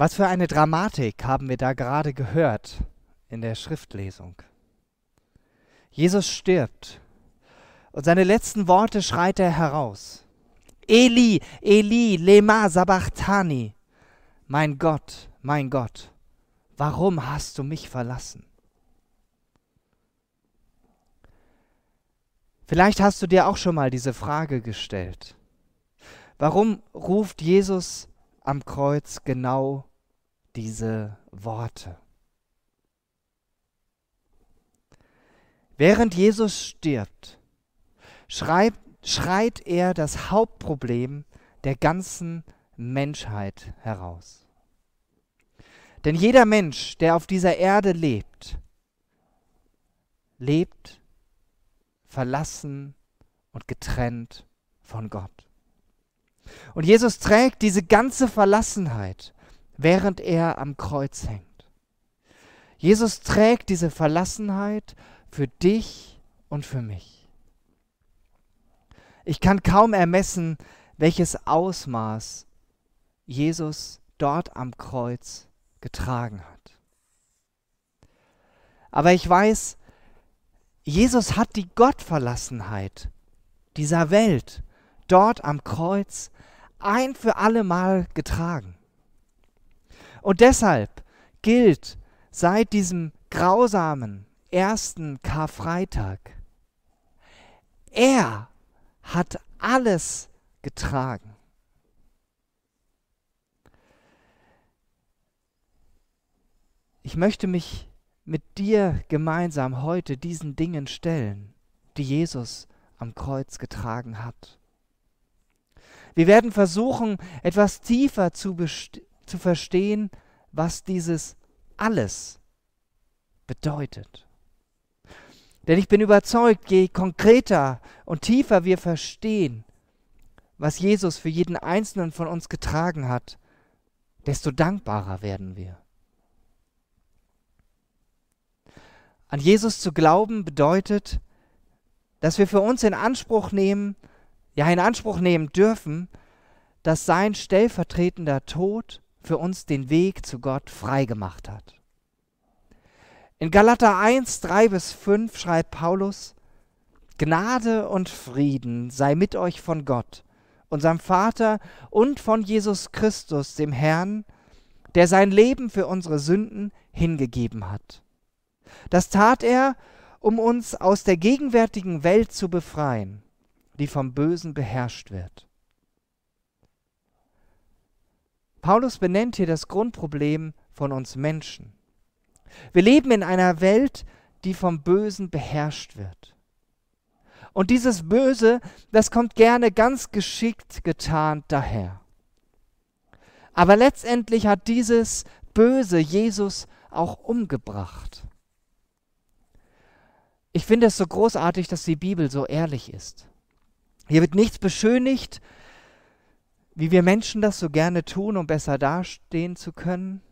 Was für eine Dramatik haben wir da gerade gehört in der Schriftlesung. Jesus stirbt und seine letzten Worte schreit er heraus. Eli, Eli, lema sabachthani. Mein Gott, mein Gott, warum hast du mich verlassen? Vielleicht hast du dir auch schon mal diese Frage gestellt. Warum ruft Jesus am Kreuz genau diese Worte. Während Jesus stirbt, schreibt, schreit er das Hauptproblem der ganzen Menschheit heraus. Denn jeder Mensch, der auf dieser Erde lebt, lebt verlassen und getrennt von Gott. Und Jesus trägt diese ganze Verlassenheit während er am Kreuz hängt. Jesus trägt diese Verlassenheit für dich und für mich. Ich kann kaum ermessen, welches Ausmaß Jesus dort am Kreuz getragen hat. Aber ich weiß, Jesus hat die Gottverlassenheit dieser Welt dort am Kreuz ein für allemal getragen. Und deshalb gilt seit diesem grausamen ersten Karfreitag, er hat alles getragen. Ich möchte mich mit dir gemeinsam heute diesen Dingen stellen, die Jesus am Kreuz getragen hat. Wir werden versuchen, etwas tiefer zu, zu verstehen, was dieses alles bedeutet. Denn ich bin überzeugt, je konkreter und tiefer wir verstehen, was Jesus für jeden Einzelnen von uns getragen hat, desto dankbarer werden wir. An Jesus zu glauben bedeutet, dass wir für uns in Anspruch nehmen, ja in Anspruch nehmen dürfen, dass sein stellvertretender Tod für uns den Weg zu Gott freigemacht hat. In Galater 1, 3 bis 5 schreibt Paulus, Gnade und Frieden sei mit euch von Gott, unserem Vater und von Jesus Christus, dem Herrn, der sein Leben für unsere Sünden hingegeben hat. Das tat er, um uns aus der gegenwärtigen Welt zu befreien, die vom Bösen beherrscht wird. Paulus benennt hier das Grundproblem von uns Menschen. Wir leben in einer Welt, die vom Bösen beherrscht wird. Und dieses Böse, das kommt gerne ganz geschickt getarnt daher. Aber letztendlich hat dieses Böse Jesus auch umgebracht. Ich finde es so großartig, dass die Bibel so ehrlich ist. Hier wird nichts beschönigt, wie wir Menschen das so gerne tun, um besser dastehen zu können.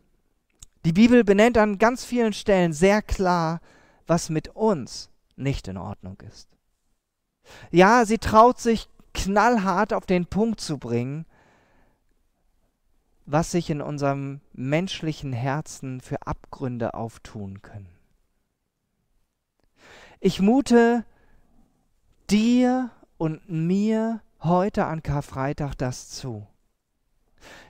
Die Bibel benennt an ganz vielen Stellen sehr klar, was mit uns nicht in Ordnung ist. Ja, sie traut sich knallhart auf den Punkt zu bringen, was sich in unserem menschlichen Herzen für Abgründe auftun können. Ich mute dir und mir heute an Karfreitag das zu,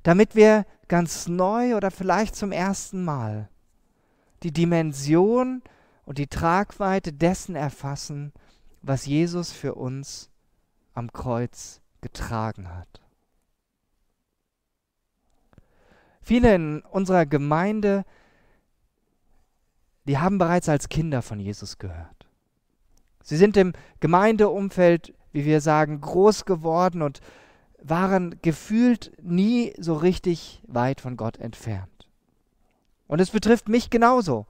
damit wir ganz neu oder vielleicht zum ersten Mal die Dimension und die Tragweite dessen erfassen, was Jesus für uns am Kreuz getragen hat. Viele in unserer Gemeinde, die haben bereits als Kinder von Jesus gehört. Sie sind im Gemeindeumfeld wie wir sagen, groß geworden und waren gefühlt nie so richtig weit von Gott entfernt. Und es betrifft mich genauso.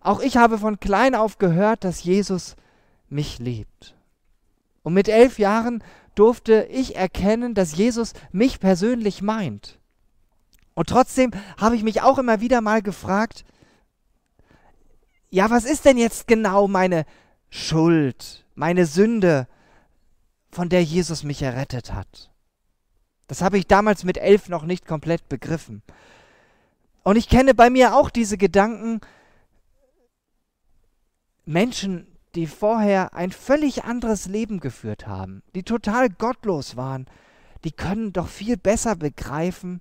Auch ich habe von klein auf gehört, dass Jesus mich liebt. Und mit elf Jahren durfte ich erkennen, dass Jesus mich persönlich meint. Und trotzdem habe ich mich auch immer wieder mal gefragt, ja, was ist denn jetzt genau meine Schuld, meine Sünde, von der Jesus mich errettet hat. Das habe ich damals mit elf noch nicht komplett begriffen. Und ich kenne bei mir auch diese Gedanken, Menschen, die vorher ein völlig anderes Leben geführt haben, die total gottlos waren, die können doch viel besser begreifen,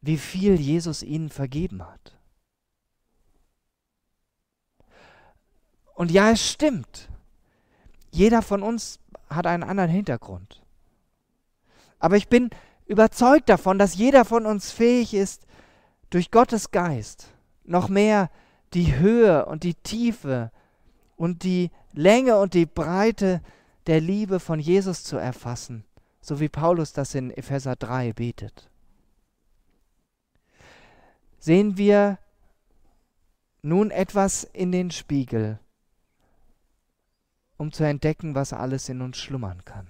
wie viel Jesus ihnen vergeben hat. Und ja, es stimmt. Jeder von uns hat einen anderen Hintergrund. Aber ich bin überzeugt davon, dass jeder von uns fähig ist, durch Gottes Geist noch mehr die Höhe und die Tiefe und die Länge und die Breite der Liebe von Jesus zu erfassen, so wie Paulus das in Epheser 3 betet. Sehen wir nun etwas in den Spiegel, um zu entdecken, was alles in uns schlummern kann.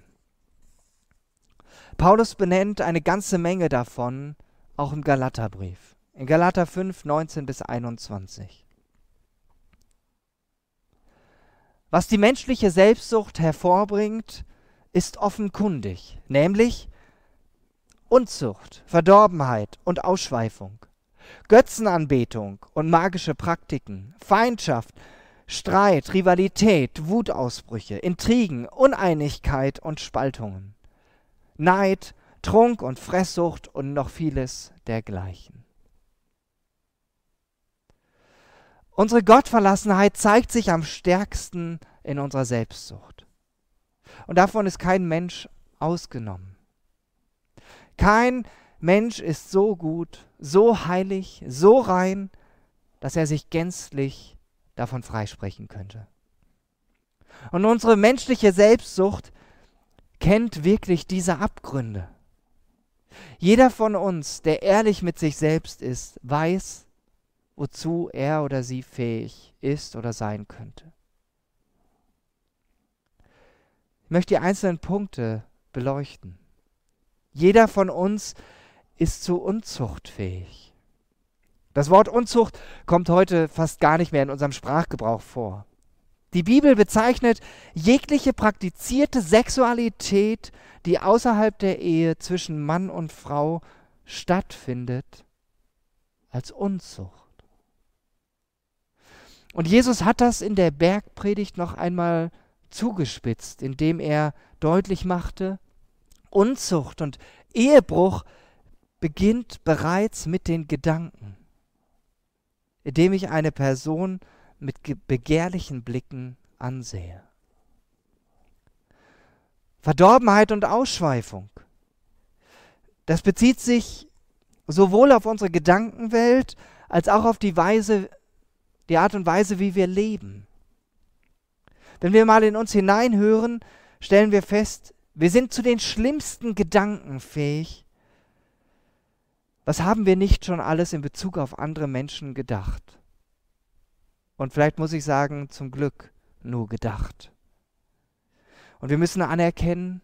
Paulus benennt eine ganze Menge davon, auch im Galaterbrief. In Galater 5, 19 bis 21. Was die menschliche Selbstsucht hervorbringt, ist offenkundig, nämlich Unzucht, Verdorbenheit und Ausschweifung, Götzenanbetung und magische Praktiken, Feindschaft, Streit, Rivalität, Wutausbrüche, Intrigen, Uneinigkeit und Spaltungen, Neid, Trunk und Fresssucht und noch vieles dergleichen. Unsere Gottverlassenheit zeigt sich am stärksten in unserer Selbstsucht. Und davon ist kein Mensch ausgenommen. Kein Mensch ist so gut, so heilig, so rein, dass er sich gänzlich davon freisprechen könnte. Und unsere menschliche Selbstsucht kennt wirklich diese Abgründe. Jeder von uns, der ehrlich mit sich selbst ist, weiß, wozu er oder sie fähig ist oder sein könnte. Ich möchte die einzelnen Punkte beleuchten. Jeder von uns ist zu Unzucht fähig. Das Wort Unzucht kommt heute fast gar nicht mehr in unserem Sprachgebrauch vor. Die Bibel bezeichnet jegliche praktizierte Sexualität, die außerhalb der Ehe zwischen Mann und Frau stattfindet, als Unzucht. Und Jesus hat das in der Bergpredigt noch einmal zugespitzt, indem er deutlich machte, Unzucht und Ehebruch beginnt bereits mit den Gedanken, indem ich eine Person mit begehrlichen Blicken ansehe. Verdorbenheit und Ausschweifung. Das bezieht sich sowohl auf unsere Gedankenwelt als auch auf die Weise, die Art und Weise, wie wir leben. Wenn wir mal in uns hineinhören, stellen wir fest, wir sind zu den schlimmsten Gedanken fähig. Was haben wir nicht schon alles in Bezug auf andere Menschen gedacht? Und vielleicht muss ich sagen, zum Glück nur gedacht. Und wir müssen anerkennen,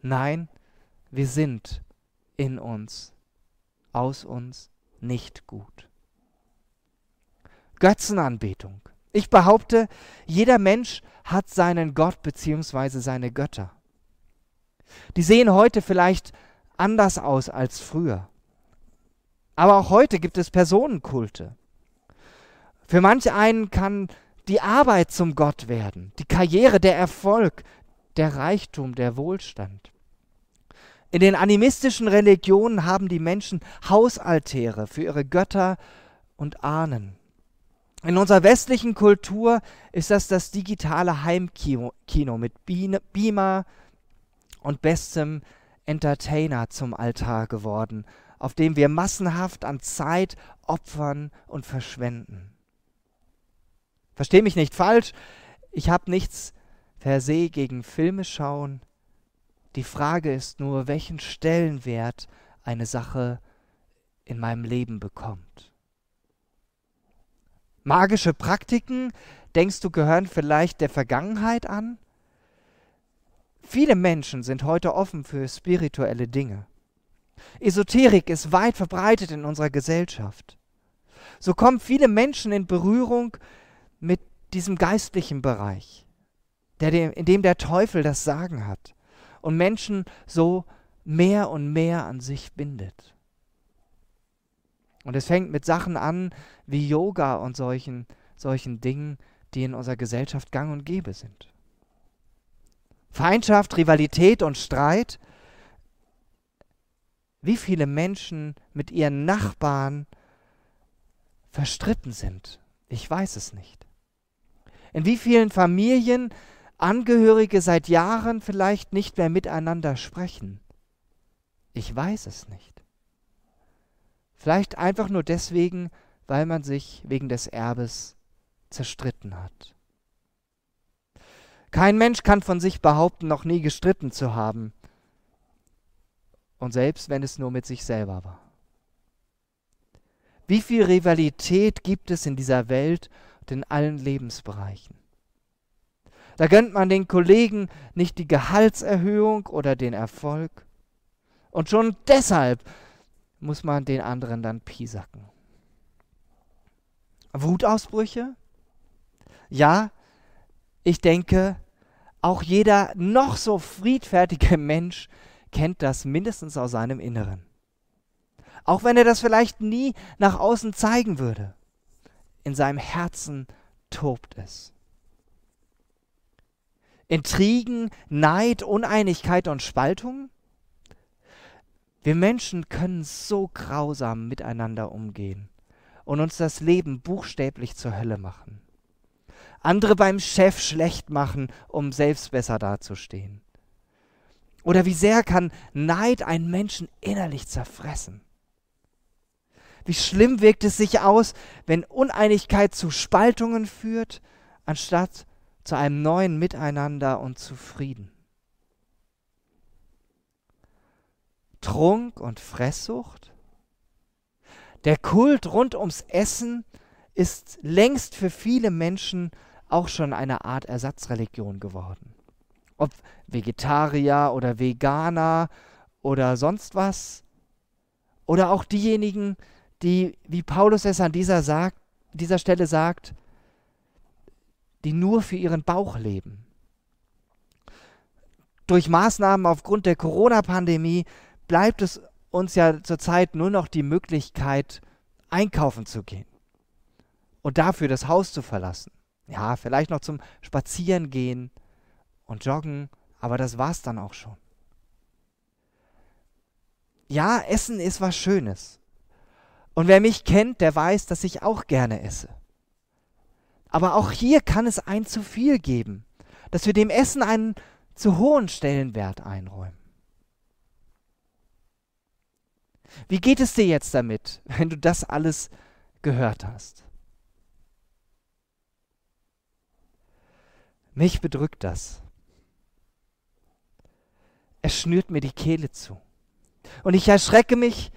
nein, wir sind in uns, aus uns nicht gut. Götzenanbetung. Ich behaupte, jeder Mensch hat seinen Gott bzw. seine Götter. Die sehen heute vielleicht anders aus als früher. Aber auch heute gibt es Personenkulte. Für manch einen kann die Arbeit zum Gott werden, die Karriere, der Erfolg, der Reichtum, der Wohlstand. In den animistischen Religionen haben die Menschen Hausaltäre für ihre Götter und Ahnen. In unserer westlichen Kultur ist das das digitale Heimkino mit Beamer und bestem Entertainer zum Altar geworden, auf dem wir massenhaft an Zeit opfern und verschwenden. Versteh mich nicht falsch, ich habe nichts per se gegen Filme schauen. Die Frage ist nur, welchen Stellenwert eine Sache in meinem Leben bekommt. Magische Praktiken, denkst du, gehören vielleicht der Vergangenheit an? Viele Menschen sind heute offen für spirituelle Dinge. Esoterik ist weit verbreitet in unserer Gesellschaft. So kommen viele Menschen in Berührung mit diesem geistlichen Bereich, der, in dem der Teufel das Sagen hat und Menschen so mehr und mehr an sich bindet. Und es fängt mit Sachen an wie Yoga und solchen, solchen Dingen, die in unserer Gesellschaft gang und gäbe sind. Feindschaft, Rivalität und Streit. Wie viele Menschen mit ihren Nachbarn verstritten sind, ich weiß es nicht. In wie vielen Familien Angehörige seit Jahren vielleicht nicht mehr miteinander sprechen. Ich weiß es nicht. Vielleicht einfach nur deswegen, weil man sich wegen des Erbes zerstritten hat. Kein Mensch kann von sich behaupten, noch nie gestritten zu haben. Und selbst wenn es nur mit sich selber war. Wie viel Rivalität gibt es in dieser Welt und in allen Lebensbereichen? Da gönnt man den Kollegen nicht die Gehaltserhöhung oder den Erfolg. Und schon deshalb muss man den anderen dann piesacken. Wutausbrüche? Ja, ich denke, auch jeder noch so friedfertige Mensch kennt das mindestens aus seinem Inneren. Auch wenn er das vielleicht nie nach außen zeigen würde. In seinem Herzen tobt es. Intrigen, Neid, Uneinigkeit und Spaltung? Wir Menschen können so grausam miteinander umgehen und uns das Leben buchstäblich zur Hölle machen. Andere beim Chef schlecht machen, um selbst besser dazustehen. Oder wie sehr kann Neid einen Menschen innerlich zerfressen? Wie schlimm wirkt es sich aus, wenn Uneinigkeit zu Spaltungen führt, anstatt zu einem neuen Miteinander und zu Frieden. Trunk und Fresssucht? Der Kult rund ums Essen ist längst für viele Menschen auch schon eine Art Ersatzreligion geworden. Ob Vegetarier oder Veganer oder sonst was. Oder auch diejenigen, die, wie Paulus es an dieser, sagt, dieser Stelle sagt, die nur für ihren Bauch leben. Durch Maßnahmen aufgrund der Corona-Pandemie bleibt es uns ja zurzeit nur noch die Möglichkeit, einkaufen zu gehen und dafür das Haus zu verlassen. Ja, vielleicht noch zum Spazierengehen und Joggen, aber das war's dann auch schon. Ja, Essen ist was Schönes. Und wer mich kennt, der weiß, dass ich auch gerne esse. Aber auch hier kann es ein zu viel geben, dass wir dem Essen einen zu hohen Stellenwert einräumen. Wie geht es dir jetzt damit, wenn du das alles gehört hast? Mich bedrückt das. Es schnürt mir die Kehle zu. Und ich erschrecke mich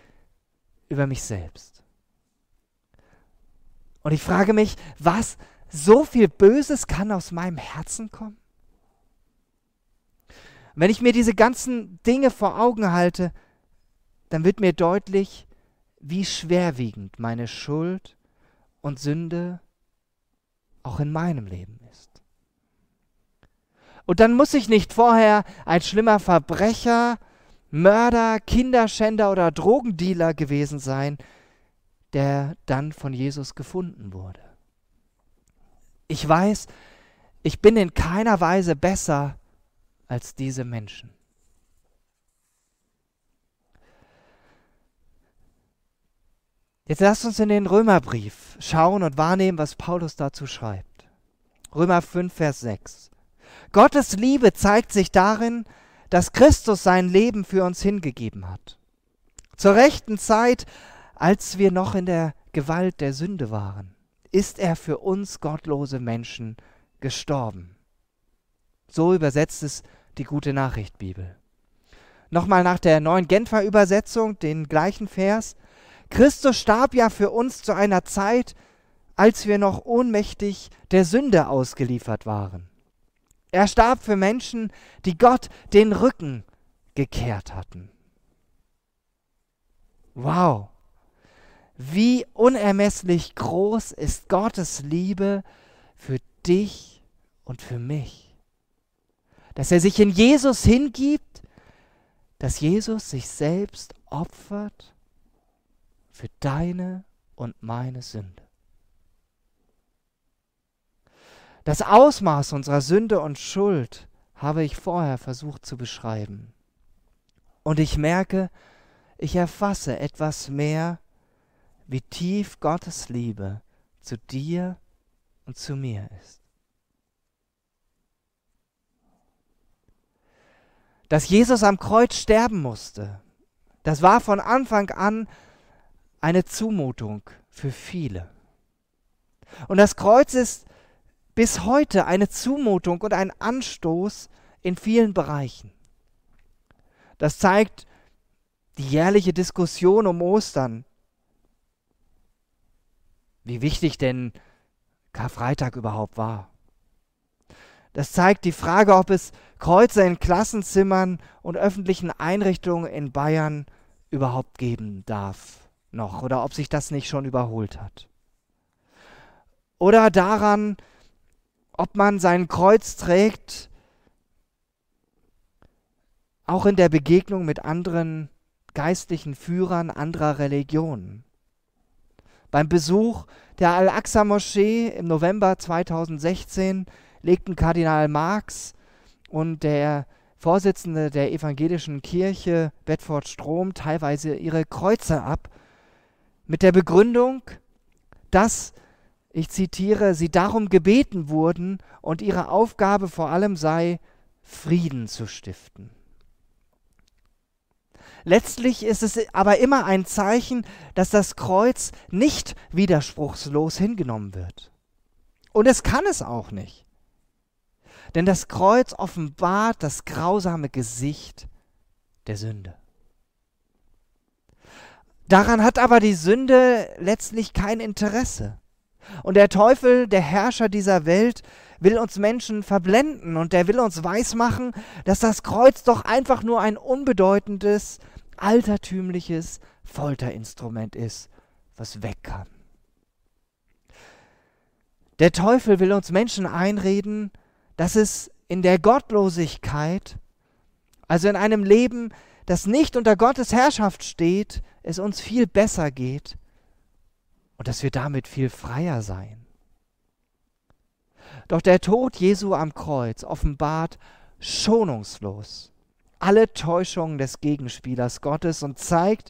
über mich selbst. Und ich frage mich, was so viel Böses kann aus meinem Herzen kommen? Wenn ich mir diese ganzen Dinge vor Augen halte, dann wird mir deutlich, wie schwerwiegend meine Schuld und Sünde auch in meinem Leben. Und dann muss ich nicht vorher ein schlimmer Verbrecher, Mörder, Kinderschänder oder Drogendealer gewesen sein, der dann von Jesus gefunden wurde. Ich weiß, ich bin in keiner Weise besser als diese Menschen. Jetzt lasst uns in den Römerbrief schauen und wahrnehmen, was Paulus dazu schreibt. Römer 5, Vers 6. Gottes Liebe zeigt sich darin, dass Christus sein Leben für uns hingegeben hat. Zur rechten Zeit, als wir noch in der Gewalt der Sünde waren ist er für uns gottlose Menschen gestorben. So übersetzt es die gute Nachricht Bibel. Nochmal nach der neuen Genfer Übersetzung den gleichen Vers. Christus starb ja für uns zu einer Zeit, als wir noch ohnmächtig der Sünde ausgeliefert waren. Er starb für Menschen, die Gott den Rücken gekehrt hatten. Wow, wie unermesslich groß ist Gottes Liebe für dich und für mich. Dass er sich in Jesus hingibt, dass Jesus sich selbst opfert für deine und meine Sünde. Das Ausmaß unserer Sünde und Schuld habe ich vorher versucht zu beschreiben. Und ich merke, ich erfasse etwas mehr, wie tief Gottes Liebe zu dir und zu mir ist. Dass Jesus am Kreuz sterben musste, das war von Anfang an eine Zumutung für viele. Und das Kreuz ist bis heute eine Zumutung und ein Anstoß in vielen Bereichen. Das zeigt die jährliche Diskussion um Ostern. Wie wichtig denn Karfreitag überhaupt war. Das zeigt die Frage, ob es Kreuze in Klassenzimmern und öffentlichen Einrichtungen in Bayern überhaupt geben darf noch oder ob sich das nicht schon überholt hat. Oder daran, ob man sein Kreuz trägt, auch in der Begegnung mit anderen geistlichen Führern anderer Religionen. Beim Besuch der Al-Aqsa-Moschee im November 2016 legten Kardinal Marx und der Vorsitzende der evangelischen Kirche Bedford Strom teilweise ihre Kreuze ab, mit der Begründung, dass ich zitiere, sie darum gebeten wurden und ihre Aufgabe vor allem sei, Frieden zu stiften. Letztlich ist es aber immer ein Zeichen, dass das Kreuz nicht widerspruchslos hingenommen wird. Und es kann es auch nicht. Denn das Kreuz offenbart das grausame Gesicht der Sünde. Daran hat aber die Sünde letztlich kein Interesse. Und der Teufel, der Herrscher dieser Welt, will uns Menschen verblenden und der will uns weismachen, dass das Kreuz doch einfach nur ein unbedeutendes, altertümliches Folterinstrument ist, was weg kann. Der Teufel will uns Menschen einreden, dass es in der Gottlosigkeit, also in einem Leben, das nicht unter Gottes Herrschaft steht, es uns viel besser geht und dass wir damit viel freier seien. Doch der Tod Jesu am Kreuz offenbart schonungslos alle Täuschungen des Gegenspielers Gottes und zeigt,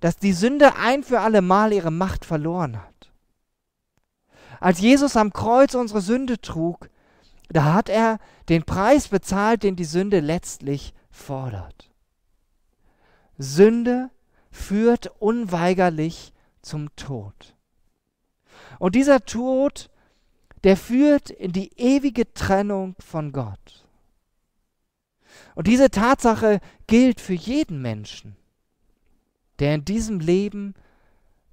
dass die Sünde ein für alle Mal ihre Macht verloren hat. Als Jesus am Kreuz unsere Sünde trug, da hat er den Preis bezahlt, den die Sünde letztlich fordert. Sünde führt unweigerlich zum Tod. Und dieser Tod, der führt in die ewige Trennung von Gott. Und diese Tatsache gilt für jeden Menschen, der in diesem Leben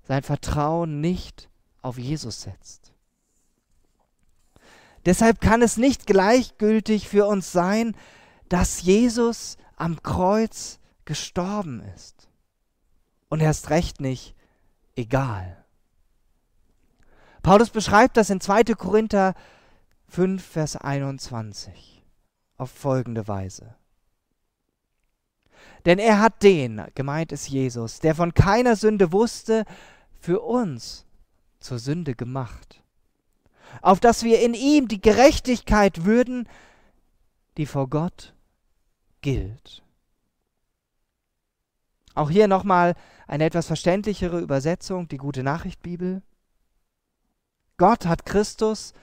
sein Vertrauen nicht auf Jesus setzt. Deshalb kann es nicht gleichgültig für uns sein, dass Jesus am Kreuz gestorben ist. Und erst recht nicht egal. Paulus beschreibt das in 2. Korinther 5, Vers 21 auf folgende Weise. Denn er hat den, gemeint ist Jesus, der von keiner Sünde wusste, für uns zur Sünde gemacht, auf dass wir in ihm die Gerechtigkeit würden, die vor Gott gilt. Auch hier nochmal eine etwas verständlichere Übersetzung, die gute Nachricht Bibel. Gott hat Christus,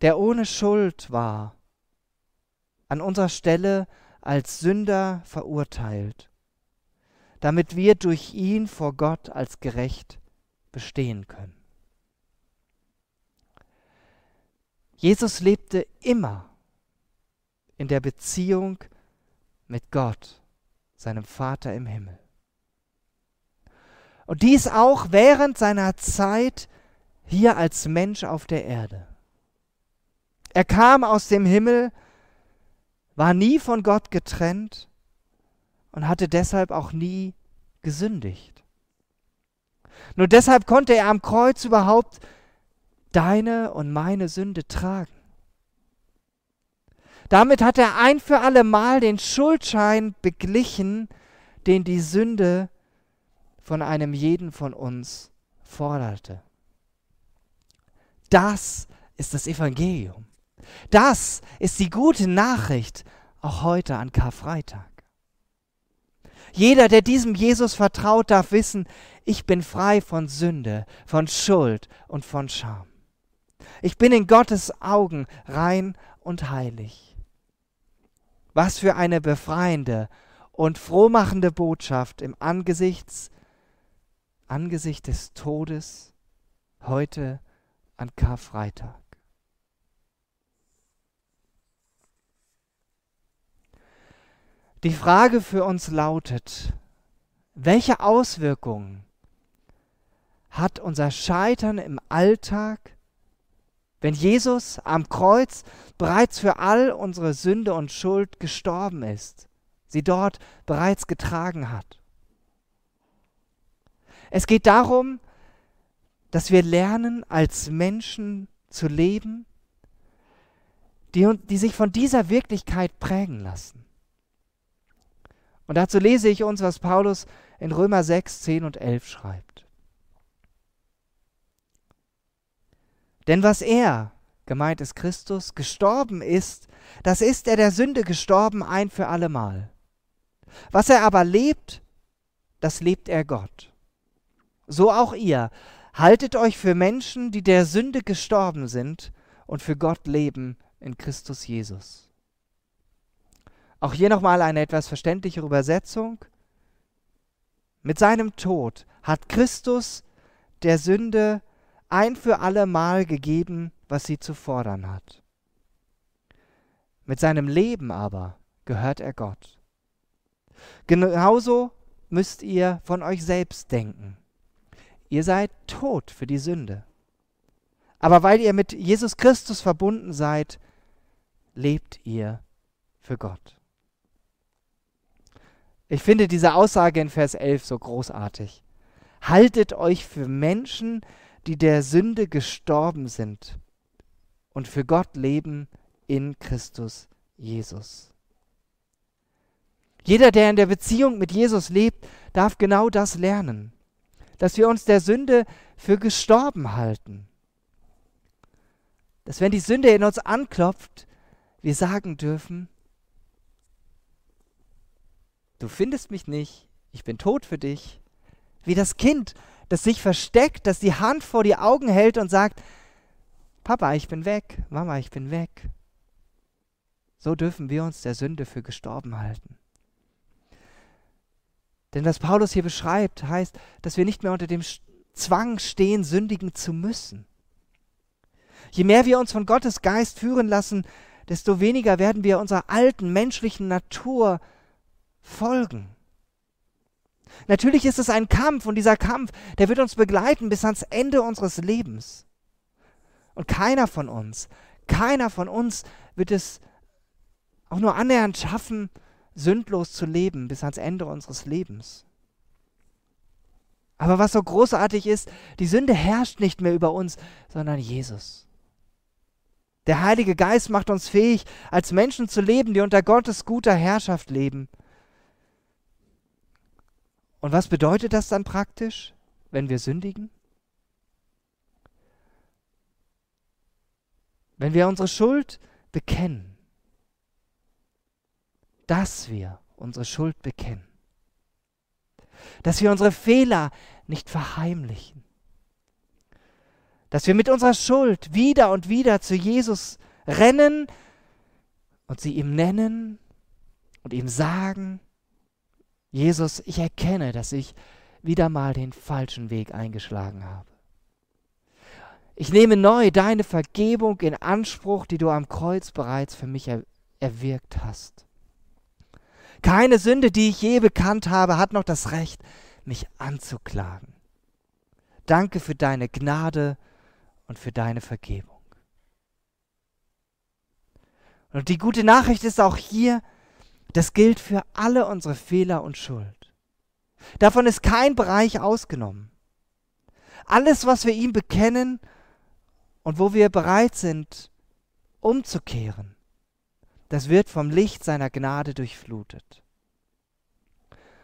der ohne Schuld war, an unserer Stelle als Sünder verurteilt, damit wir durch ihn vor Gott als gerecht bestehen können. Jesus lebte immer in der Beziehung mit Gott, seinem Vater im Himmel. Und dies auch während seiner Zeit hier als Mensch auf der Erde. Er kam aus dem Himmel, war nie von Gott getrennt und hatte deshalb auch nie gesündigt. Nur deshalb konnte er am Kreuz überhaupt deine und meine Sünde tragen. Damit hat er ein für alle Mal den Schuldschein beglichen, den die Sünde von einem jeden von uns forderte. Das ist das Evangelium. Das ist die gute Nachricht auch heute an Karfreitag. Jeder, der diesem Jesus vertraut, darf wissen, ich bin frei von Sünde, von Schuld und von Scham. Ich bin in Gottes Augen rein und heilig. Was für eine befreiende und frohmachende Botschaft im Angesichts, Angesicht des Todes heute an Karfreitag. Die Frage für uns lautet, welche Auswirkungen hat unser Scheitern im Alltag, wenn Jesus am Kreuz bereits für all unsere Sünde und Schuld gestorben ist, sie dort bereits getragen hat? Es geht darum, dass wir lernen, als Menschen zu leben, die, die sich von dieser Wirklichkeit prägen lassen. Und dazu lese ich uns, was Paulus in Römer 6, 10 und 11 schreibt. Denn was er, gemeint ist Christus, gestorben ist, das ist er der Sünde gestorben ein für allemal. Was er aber lebt, das lebt er Gott. So auch ihr, haltet euch für Menschen, die der Sünde gestorben sind und für Gott leben in Christus Jesus. Auch hier nochmal eine etwas verständlichere Übersetzung. Mit seinem Tod hat Christus der Sünde ein für alle Mal gegeben, was sie zu fordern hat. Mit seinem Leben aber gehört er Gott. Genauso müsst ihr von euch selbst denken. Ihr seid tot für die Sünde. Aber weil ihr mit Jesus Christus verbunden seid, lebt ihr für Gott. Ich finde diese Aussage in Vers 11 so großartig. Haltet euch für Menschen, die der Sünde gestorben sind und für Gott leben in Christus Jesus. Jeder, der in der Beziehung mit Jesus lebt, darf genau das lernen, dass wir uns der Sünde für gestorben halten. Dass wenn die Sünde in uns anklopft, wir sagen dürfen, du findest mich nicht, ich bin tot für dich. Wie das Kind, das sich versteckt, das die Hand vor die Augen hält und sagt, Papa, ich bin weg, Mama, ich bin weg. So dürfen wir uns der Sünde für gestorben halten. Denn was Paulus hier beschreibt, heißt, dass wir nicht mehr unter dem Zwang stehen, sündigen zu müssen. Je mehr wir uns von Gottes Geist führen lassen, desto weniger werden wir unserer alten menschlichen Natur folgen. Natürlich ist es ein Kampf und dieser Kampf, der wird uns begleiten bis ans Ende unseres Lebens. Und keiner von uns, keiner von uns wird es auch nur annähernd schaffen, sündlos zu leben bis ans Ende unseres Lebens. Aber was so großartig ist, die Sünde herrscht nicht mehr über uns, sondern Jesus. Der Heilige Geist macht uns fähig, als Menschen zu leben, die unter Gottes guter Herrschaft leben und was bedeutet das dann praktisch, wenn wir sündigen? Wenn wir unsere Schuld bekennen, dass wir unsere Schuld bekennen, dass wir unsere Fehler nicht verheimlichen, dass wir mit unserer Schuld wieder und wieder zu Jesus rennen und sie ihm nennen und ihm sagen, Jesus, ich erkenne, dass ich wieder mal den falschen Weg eingeschlagen habe. Ich nehme neu deine Vergebung in Anspruch, die du am Kreuz bereits für mich er erwirkt hast. Keine Sünde, die ich je bekannt habe, hat noch das Recht, mich anzuklagen. Danke für deine Gnade und für deine Vergebung. Und die gute Nachricht ist auch hier, das gilt für alle unsere Fehler und Schuld. Davon ist kein Bereich ausgenommen. Alles, was wir ihm bekennen und wo wir bereit sind, umzukehren, das wird vom Licht seiner Gnade durchflutet.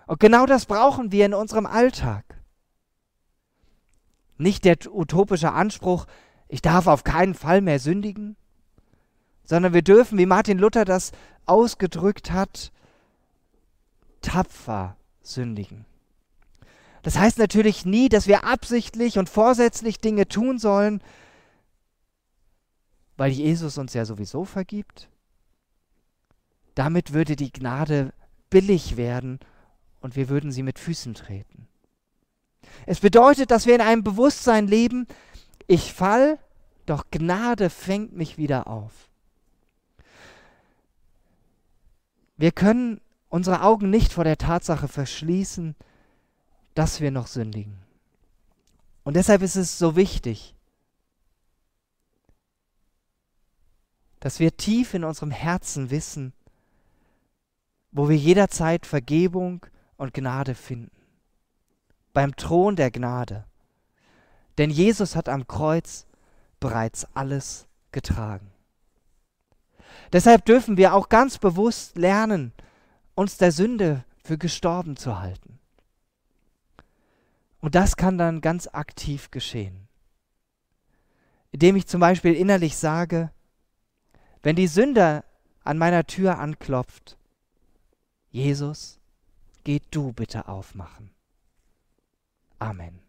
Und genau das brauchen wir in unserem Alltag. Nicht der utopische Anspruch, ich darf auf keinen Fall mehr sündigen, sondern wir dürfen, wie Martin Luther das ausgedrückt hat, tapfer sündigen. Das heißt natürlich nie, dass wir absichtlich und vorsätzlich Dinge tun sollen, weil Jesus uns ja sowieso vergibt. Damit würde die Gnade billig werden und wir würden sie mit Füßen treten. Es bedeutet, dass wir in einem Bewusstsein leben, ich fall, doch Gnade fängt mich wieder auf. Wir können unsere Augen nicht vor der Tatsache verschließen, dass wir noch sündigen. Und deshalb ist es so wichtig, dass wir tief in unserem Herzen wissen, wo wir jederzeit Vergebung und Gnade finden. Beim Thron der Gnade. Denn Jesus hat am Kreuz bereits alles getragen. Deshalb dürfen wir auch ganz bewusst lernen, uns der Sünde für gestorben zu halten. Und das kann dann ganz aktiv geschehen. Indem ich zum Beispiel innerlich sage, wenn die Sünde an meiner Tür anklopft, Jesus, geh du bitte aufmachen. Amen.